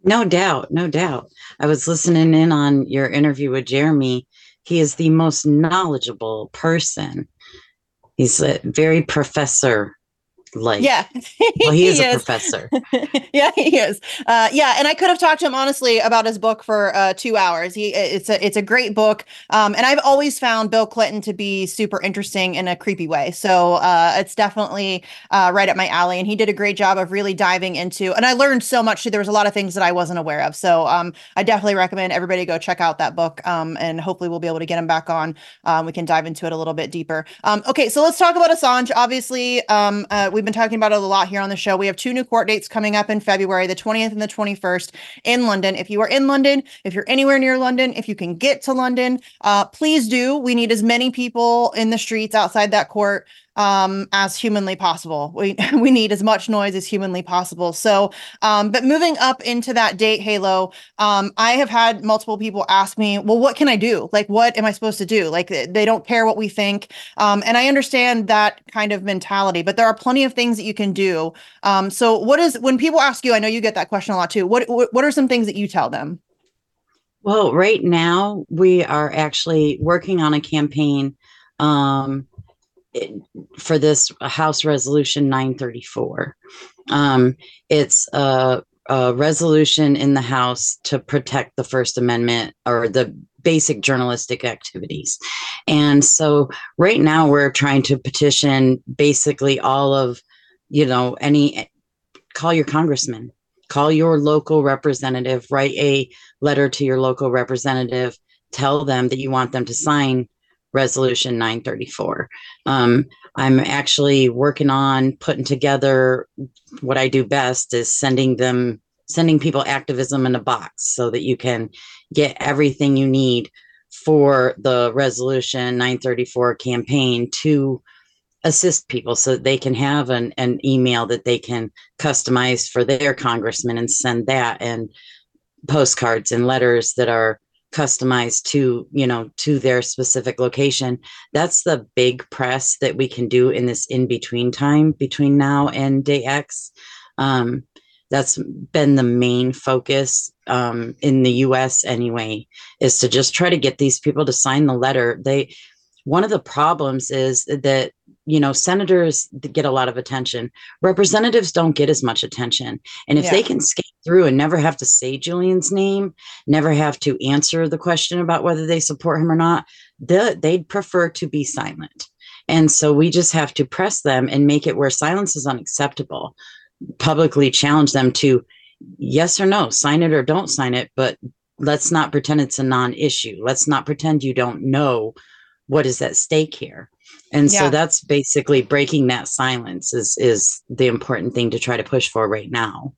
No doubt. No doubt. I was listening in on your interview with Jeremy. He is the most knowledgeable person he's a very professor like yeah. well he is he a is. professor. Yeah he is. Uh yeah and i could have talked to him honestly about his book for uh two hours. He it's a it's a great book um and i've always found bill clinton to be super interesting in a creepy way. So uh it's definitely uh right up my alley and he did a great job of really diving into and i learned so much too. There was a lot of things that i wasn't aware of. So um i definitely recommend everybody go check out that book um and hopefully we'll be able to get him back on. Um we can dive into it a little bit deeper. Um okay so let's talk about assange. Obviously um uh, we've been talking about it a lot here on the show. We have two new court dates coming up in February, the 20th and the 21st in London. If you are in London, if you're anywhere near London, if you can get to London, uh, please do. We need as many people in the streets outside that court um, as humanly possible. We we need as much noise as humanly possible. So, um, but moving up into that date halo, um, I have had multiple people ask me, well, what can I do? Like, what am I supposed to do? Like, they don't care what we think, um, and I understand that kind of mentality. But there are plenty of things that you can do. Um, so, what is when people ask you? I know you get that question a lot too. What what, are some things that you tell them? Well, right now we are actually working on a campaign um, for this House Resolution 934. Um, it's a, a, resolution in the House to protect the First Amendment or the basic journalistic activities. And so right now we're trying to petition basically all of, you know, any call your congressman, call your local representative, write a letter to your local representative, tell them that you want them to sign resolution 934 um, i'm actually working on putting together what i do best is sending them sending people activism in a box so that you can get everything you need for the resolution 934 campaign to assist people so that they can have an, an email that they can customize for their congressman and send that and postcards and letters that are customized to you know to their specific location. That's the big press that we can do in this in between time between now and day x. Um, that's been the main focus um, in the us anyway is to just try to get these people to sign the letter. They one of the problems is that you know senators get a lot of attention. Representatives don't get as much attention. And if yeah. they can skate through and never have to say julian's name never have to answer the question about whether they support him or not they'd prefer to be silent. And so we just have to press them and make it where silence is unacceptable publicly challenge them to yes or no sign it or don't sign it but let's not pretend it's a non-issue. Let's not pretend you don't know what is at stake here. And yeah. so that's basically breaking that silence is is the important thing to try to push for right now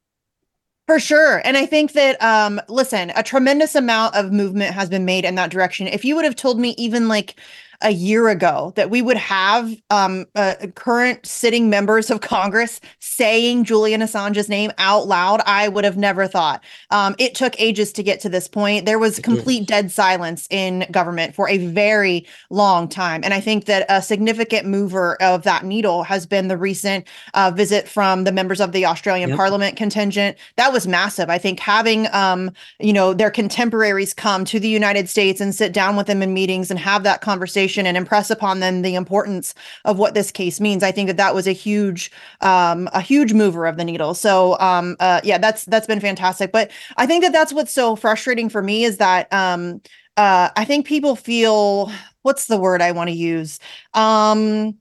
for sure. And I think that, um, listen, a tremendous amount of movement has been made in that direction. If you would have told me even like a year ago that we would have um, uh, current sitting members of Congress saying Julian Assange's name out loud, I would have never thought. Um, it took ages to get to this point. There was complete dead silence in government for a very long time. And I think that a significant mover of that needle has been the recent uh, visit from the members of the Australian yep. Parliament contingent. That was massive. I think having, um, you know, their contemporaries come to the United States and sit down with them in meetings and have that conversation conversation and impress upon them the importance of what this case means. I think that that was a huge, um, a huge mover of the needle. So, um, uh, yeah, that's that's been fantastic. But I think that that's what's so frustrating for me is that um, uh, I think people feel what's the word I want to use. Um,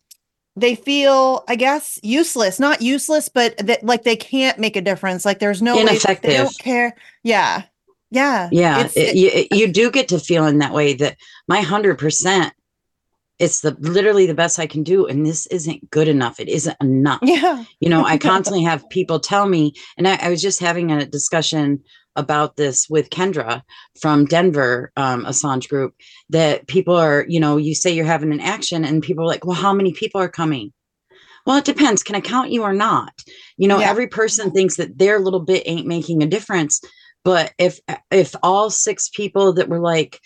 they feel i guess useless not useless but that like they can't make a difference like there's no ineffective way, they don't care yeah yeah yeah it, you, you do get to feel in that way that my 100% it's the literally the best I can do. And this isn't good enough. It isn't enough. Yeah. You know, I constantly have people tell me, and I, I, was just having a discussion about this with Kendra from Denver, um, Assange group, that people are, you know, you say you're having an action and people are like, well, how many people are coming? Well, it depends. Can I count you or not? You know, yeah. every person thinks that their little bit ain't making a difference. But if if all six people that were like,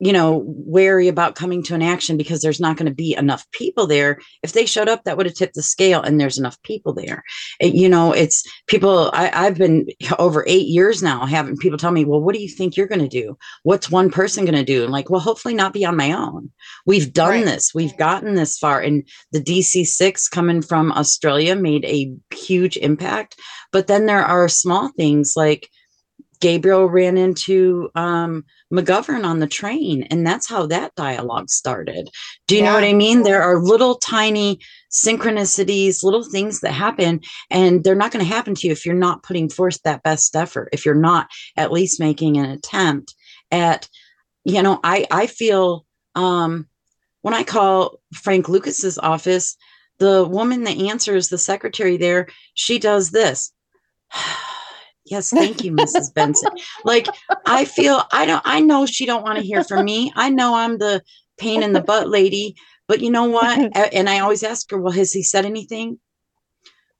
you know, wary about coming to an action because there's not going to be enough people there. If they showed up, that would have tipped the scale, and there's enough people there. It, you know, it's people. I, I've been over eight years now having people tell me, "Well, what do you think you're going to do? What's one person going to do?" And like, well, hopefully not be on my own. We've done right. this. We've gotten this far, and the DC six coming from Australia made a huge impact. But then there are small things like Gabriel ran into um, McGovern on the train, and that's how that dialogue started. Do you yeah. know what I mean? There are little tiny synchronicities, little things that happen, and they're not going to happen to you if you're not putting forth that best effort, if you're not at least making an attempt at, you know, I I feel um, when I call Frank Lucas's office, the woman that answers the secretary there, she does this. yes, thank you, Mrs. Benson. Like I feel I don't I know she don't want to hear from me. I know I'm the pain in the butt lady, but you know what? And I always ask her, well, has he said anything?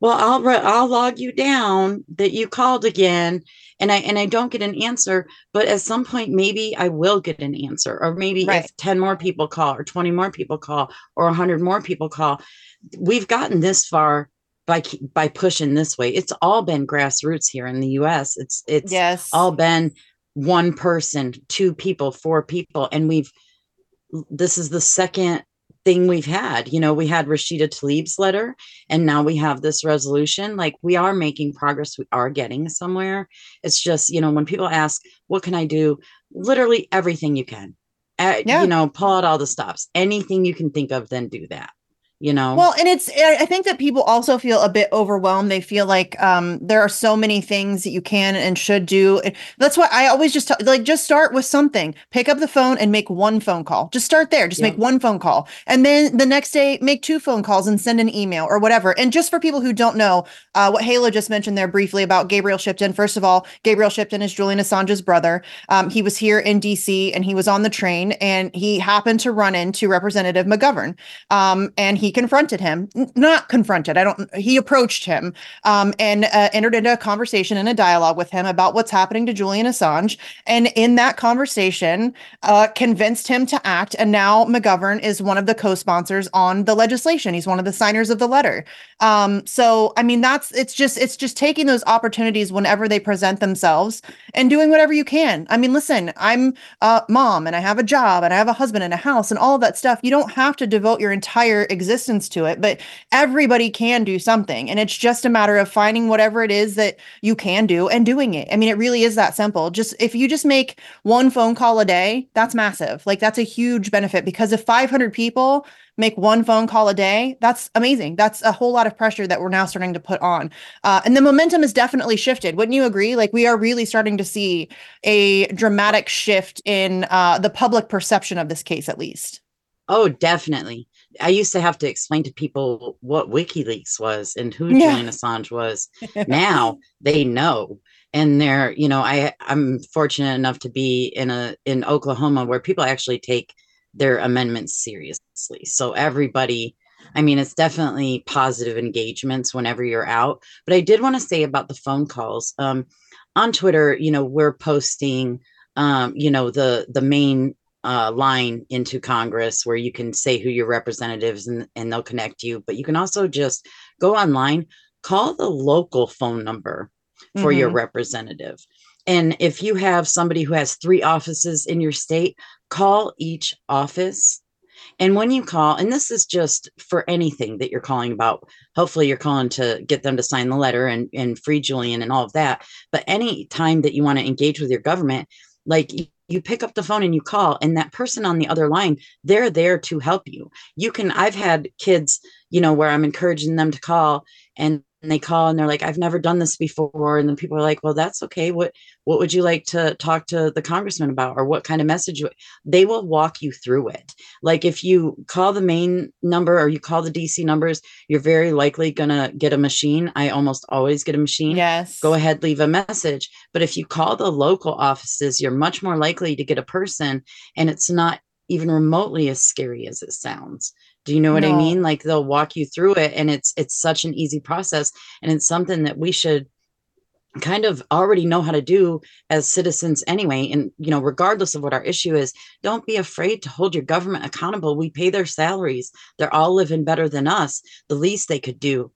Well, I'll re- I'll log you down that you called again, and I and I don't get an answer. But at some point, maybe I will get an answer, or maybe Right. if ten more people call, or twenty more people call, or hundred more people call, we've gotten this far by by pushing this way. It's all been grassroots here in the U.S. It's it's Yes. all been one person, two people, four people, and we've this is the second thing we've had. You know, we had Rashida Tlaib's letter, and now we have this resolution. Like we are making progress. We are getting somewhere. It's just, you know, when people ask, "What can I do?" Literally everything you can. Uh, Yeah. You know, pull out all the stops. Anything you can think of, then do that. You know. Well, and it's I think that people also feel a bit overwhelmed. They feel like um there are so many things that you can and should do. That's why I always just tell, like just start with something. Pick up the phone and make one phone call. Just start there. Just Yeah. make one phone call. And then the next day make two phone calls and send an email or whatever. And just for people who don't know, uh what Halo just mentioned there briefly about Gabriel Shipton. First of all, Gabriel Shipton is Julian Assange's brother. Um he was here in DC and he was on the train and he happened to run into Representative McGovern um, and he confronted him. Not confronted. I don't. He approached him um, and uh, entered into a conversation and a dialogue with him about what's happening to Julian Assange. And in that conversation, uh, convinced him to act. And now McGovern is one of the co-sponsors on the legislation. He's one of the signers of the letter. Um, so I mean, that's it's just it's just taking those opportunities whenever they present themselves and doing whatever you can. I mean, listen, I'm a mom and I have a job and I have a husband and a house and all that stuff. You don't have to devote your entire existence to it, but everybody can do something. And it's just a matter of finding whatever it is that you can do and doing it. I mean, it really is that simple. Just if you just make one phone call a day, that's massive. Like that's a huge benefit because if 500 people make one phone call a day, that's amazing. That's a whole lot of pressure that we're now starting to put on. Uh, and the momentum has definitely shifted. Wouldn't you agree? Like we are really starting to see a dramatic shift in uh, the public perception of this case, at least. Oh, definitely. I used to have to explain to people what WikiLeaks was and who Yeah. Julian Assange was. now they know. And they're, you know, I I'm fortunate enough to be in a in Oklahoma where people actually take their amendments seriously. So everybody, I mean, it's definitely positive engagements whenever you're out. But I did want to say about the phone calls. Um, on Twitter, you know, we're posting um, you know, the the main uh, line into Congress where you can say who your representatives and, and they'll connect you. But you can also just go online, call the local phone number for your Mhm. representative. And if you have somebody who has three offices in your state, call each office. And when you call, and this is just for anything that you're calling about, hopefully you're calling to get them to sign the letter and, and free Julian and all of that. But any time that you want to engage with your government, like you pick up the phone and you call, and that person on the other line, they're there to help you. You can, I've had kids, you know, where I'm encouraging them to call and and they call and they're like, I've never done this before. And then people are like, well, that's okay. What, what would you like to talk to the congressman about? Or what kind of message? you-" They will walk you through it. Like if you call the main number or you call the DC numbers, you're very likely going to get a machine. I almost always get a machine Yes. go ahead leave a message but if you call the local offices you're much more likely to get a person and it's not even remotely as scary as it sounds do you know what i mean? Like they'll walk you through it and it's it's such an easy process and it's something that we should kind of already know how to do as citizens anyway and you know regardless of what our issue is don't be afraid to hold your government accountable. We pay their salaries. They're all living better than us. The least they could do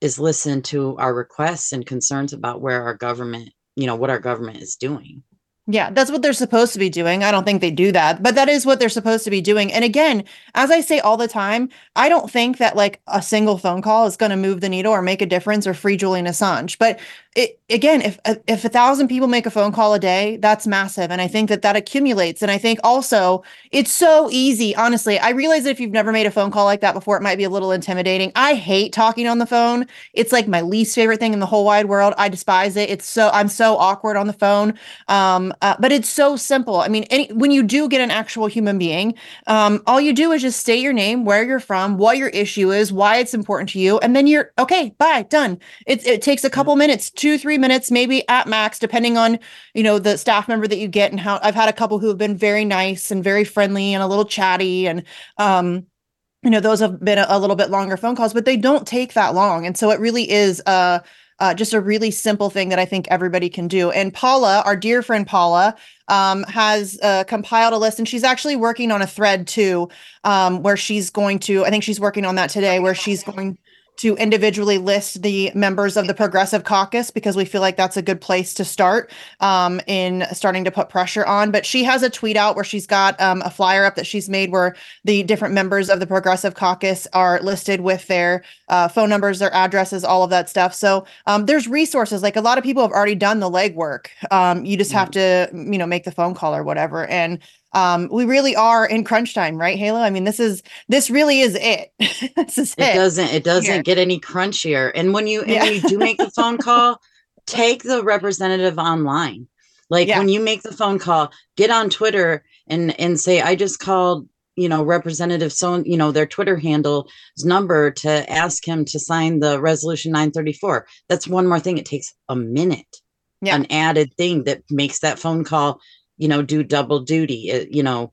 is listen to our requests and concerns about where our government you know what our government is doing Yeah, that's what they're supposed to be doing. I don't think they do that, but that is what they're supposed to be doing. And again, as I say all the time, I don't think that like a single phone call is going to move the needle or make a difference or free Julian Assange. But it, again, if if a thousand people make a phone call a day, that's massive, and I think that that accumulates. And I think also it's so easy. Honestly, I realize that if you've never made a phone call like that before, it might be a little intimidating. I hate talking on the phone. It's like my least favorite thing in the whole wide world. I despise it. It's so I'm so awkward on the phone. Um, uh, but it's so simple. I mean, any, when you do get an actual human being, um, all you do is just state your name, where you're from, what your issue is, why it's important to you, and then you're okay. Bye, done. It it takes a couple minutes two, three minutes, maybe at max, depending on, you know, the staff member that you get and how I've had a couple who have been very nice and very friendly and a little chatty. And, um, you know, those have been a, a little bit longer phone calls, but they don't take that long. And so it really is, uh, uh, just a really simple thing that I think everybody can do. And Paula, our dear friend Paula, um, has uh, compiled a list, and she's actually working on a thread too, um, where she's going to. I think she's working on that today, where she's going to individually list the members of the Progressive Caucus because we feel like that's a good place to start um, in starting to put pressure on. But she has a tweet out where she's got um, a flyer up that she's made where the different members of the Progressive Caucus are listed with their uh, phone numbers, their addresses, all of that stuff. So um, there's resources. Like a lot of people have already done the legwork. Um, you just have to, you know, make the phone call or whatever. And um, we really are in crunch time, right, Halo? I mean, this is this really is it. this is it. It doesn't it doesn't Here. get any crunchier. And when you yeah. and you do make the phone call, take the representative online. Like yeah. when you make the phone call, get on Twitter and and say, I just called you know representative so you know their twitter handle's number to ask him to sign the resolution 934 that's one more thing it takes a minute yeah. an added thing that makes that phone call you know do double duty it, you know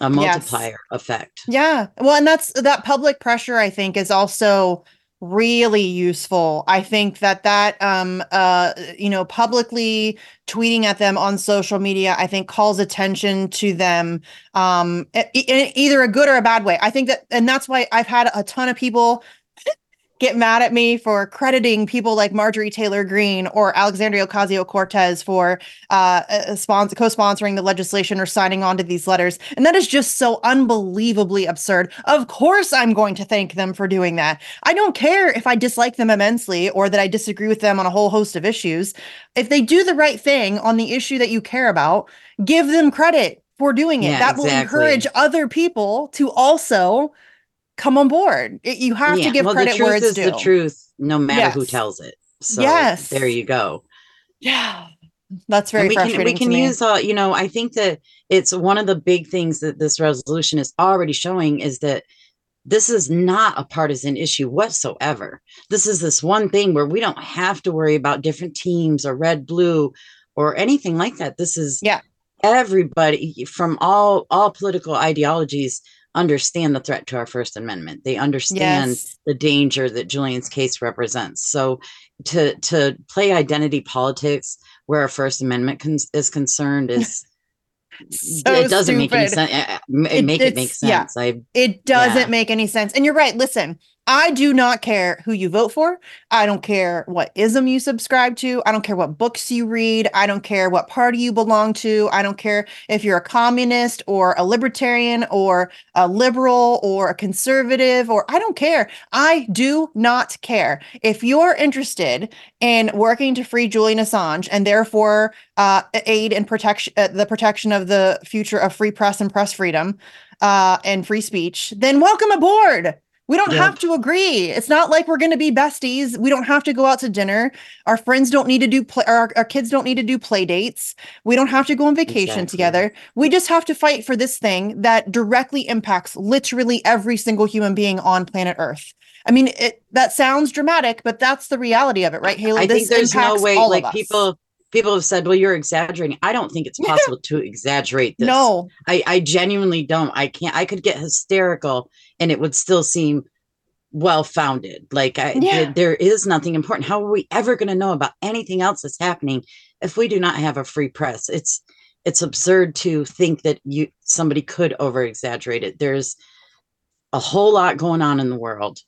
a multiplier yes. effect. Yeah. Well and that's that public pressure i think is also really useful. I think that that um uh you know publicly tweeting at them on social media i think calls attention to them um in either a good or a bad way. I think that and that's why i've had a ton of people get mad at me for crediting people like Marjorie Taylor Greene or Alexandria Ocasio Cortez for uh, uh sponsor, co-sponsoring the legislation or signing on to these letters, and that is just so unbelievably absurd. Of course, I'm going to thank them for doing that. I don't care if I dislike them immensely or that I disagree with them on a whole host of issues. If they do the right thing on the issue that you care about, give them credit for doing it. Yeah, that exactly. will encourage other people to also come on board. It, you have yeah. to give well, credit where it's due. The truth, no matter yes. who tells it. So yes, there you go. Yeah, that's very we frustrating. Can, we can use, uh, you know, I think that it's one of the big things that this resolution is already showing is that this is not a partisan issue whatsoever. This is this one thing where we don't have to worry about different teams or red, blue, or anything like that. This is yeah everybody from all all political ideologies understand the threat to our First Amendment. They understand yes. the danger that Julian's case represents. So to to play identity politics where our First Amendment con- is concerned is so it doesn't stupid. make any sense. Eh, it, eh, it, make it make sense. Yeah, I, it doesn't yeah. make any sense. And you're right. Listen, I do not care who you vote for. I don't care what ism you subscribe to. I don't care what books you read. I don't care what party you belong to. I don't care if you're a communist or a libertarian or a liberal or a conservative or I don't care. I do not care. If you're interested in working to free Julian Assange and therefore uh, aid and protection uh, the protection of the future of free press and press freedom uh, and free speech, then welcome aboard. We don't have to agree. It's not like we're going to be besties. We don't have to go out to dinner. Our friends don't need to do play. Our, our kids don't need to do play dates. We don't have to go on vacation exactly. together. We just have to fight for this thing that directly impacts literally every single human being on planet Earth. I mean, it, that sounds dramatic, but that's the reality of it, right, Halo? I this think there's no way. Like people, people have said, "Well, you're exaggerating." I don't think it's possible to exaggerate this. No, I, I genuinely don't. I can't. I could get hysterical, and it would still seem well founded. Like, I, yeah. th- there is nothing important. How are we ever going to know about anything else that's happening if we do not have a free press? It's it's absurd to think that you somebody could over exaggerate it. There's a whole lot going on in the world,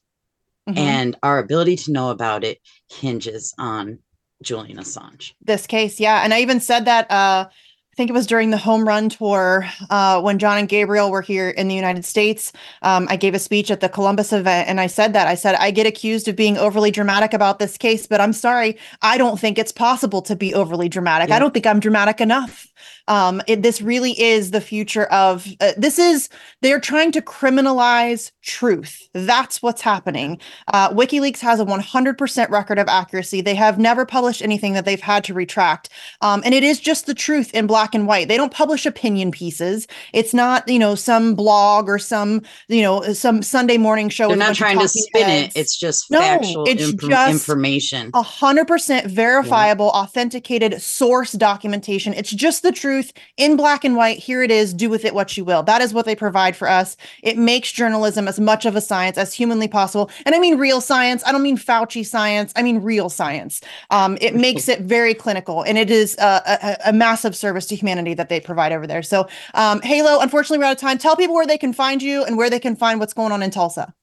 mm-hmm. and our ability to know about it hinges on Julian Assange. This case, yeah. And I even said that uh I think it was during the home run tour uh, when John and Gabriel were here in the United States. Um, I gave a speech at the Columbus event and I said that. I said, I get accused of being overly dramatic about this case, but I'm sorry. I don't think it's possible to be overly dramatic. Yeah. I don't think I'm dramatic enough. Um, it, this really is the future of uh, this is they're trying to criminalize truth. That's what's happening. Uh, WikiLeaks has a 100% record of accuracy. They have never published anything that they've had to retract. Um, and it is just the truth in black and white. They don't publish opinion pieces. It's not, you know, some blog or some, you know, some Sunday morning show. They're not trying to spin heads. it. It's just No, factual it's infor- just information. Hundred percent verifiable, authenticated source documentation. It's just the truth in black and white. Here it is. Do with it what you will. That is what they provide for us. It makes journalism as much of a science as humanly possible. And I mean real science. I don't mean Fauci science. I mean real science. Um, it makes it very clinical, and it is a, a, a massive service to humanity that they provide over there. So, um, Halo. Unfortunately, we're out of time. Tell people where they can find you and where they can find what's going on in Tulsa.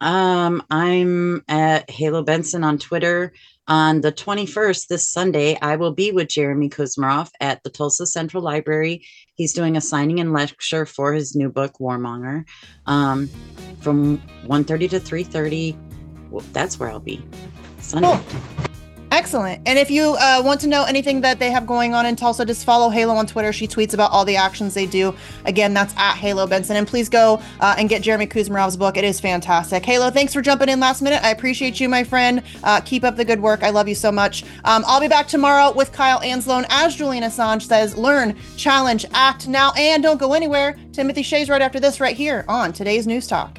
Um, I'm at Halo Benson on Twitter. On the 21st, this Sunday, I will be with Jeremy Kuzmarov at the Tulsa Central Library. He's doing a signing and lecture for his new book, Warmonger, um, from 1.30 to 3.30. Well, that's where I'll be. Sunday. Excellent. And if you uh, want to know anything that they have going on in Tulsa, just follow Halo on Twitter. She tweets about all the actions they do. Again, that's at Halo Benson. And please go uh, and get Jeremy Kuzmarov's book. It is fantastic. Halo, thanks for jumping in last minute. I appreciate you, my friend. Uh, keep up the good work. I love you so much. Um, I'll be back tomorrow with Kyle Anslow. As Julian Assange says, learn, challenge, act now, and don't go anywhere. Timothy Shays right after this, right here on today's News Talk.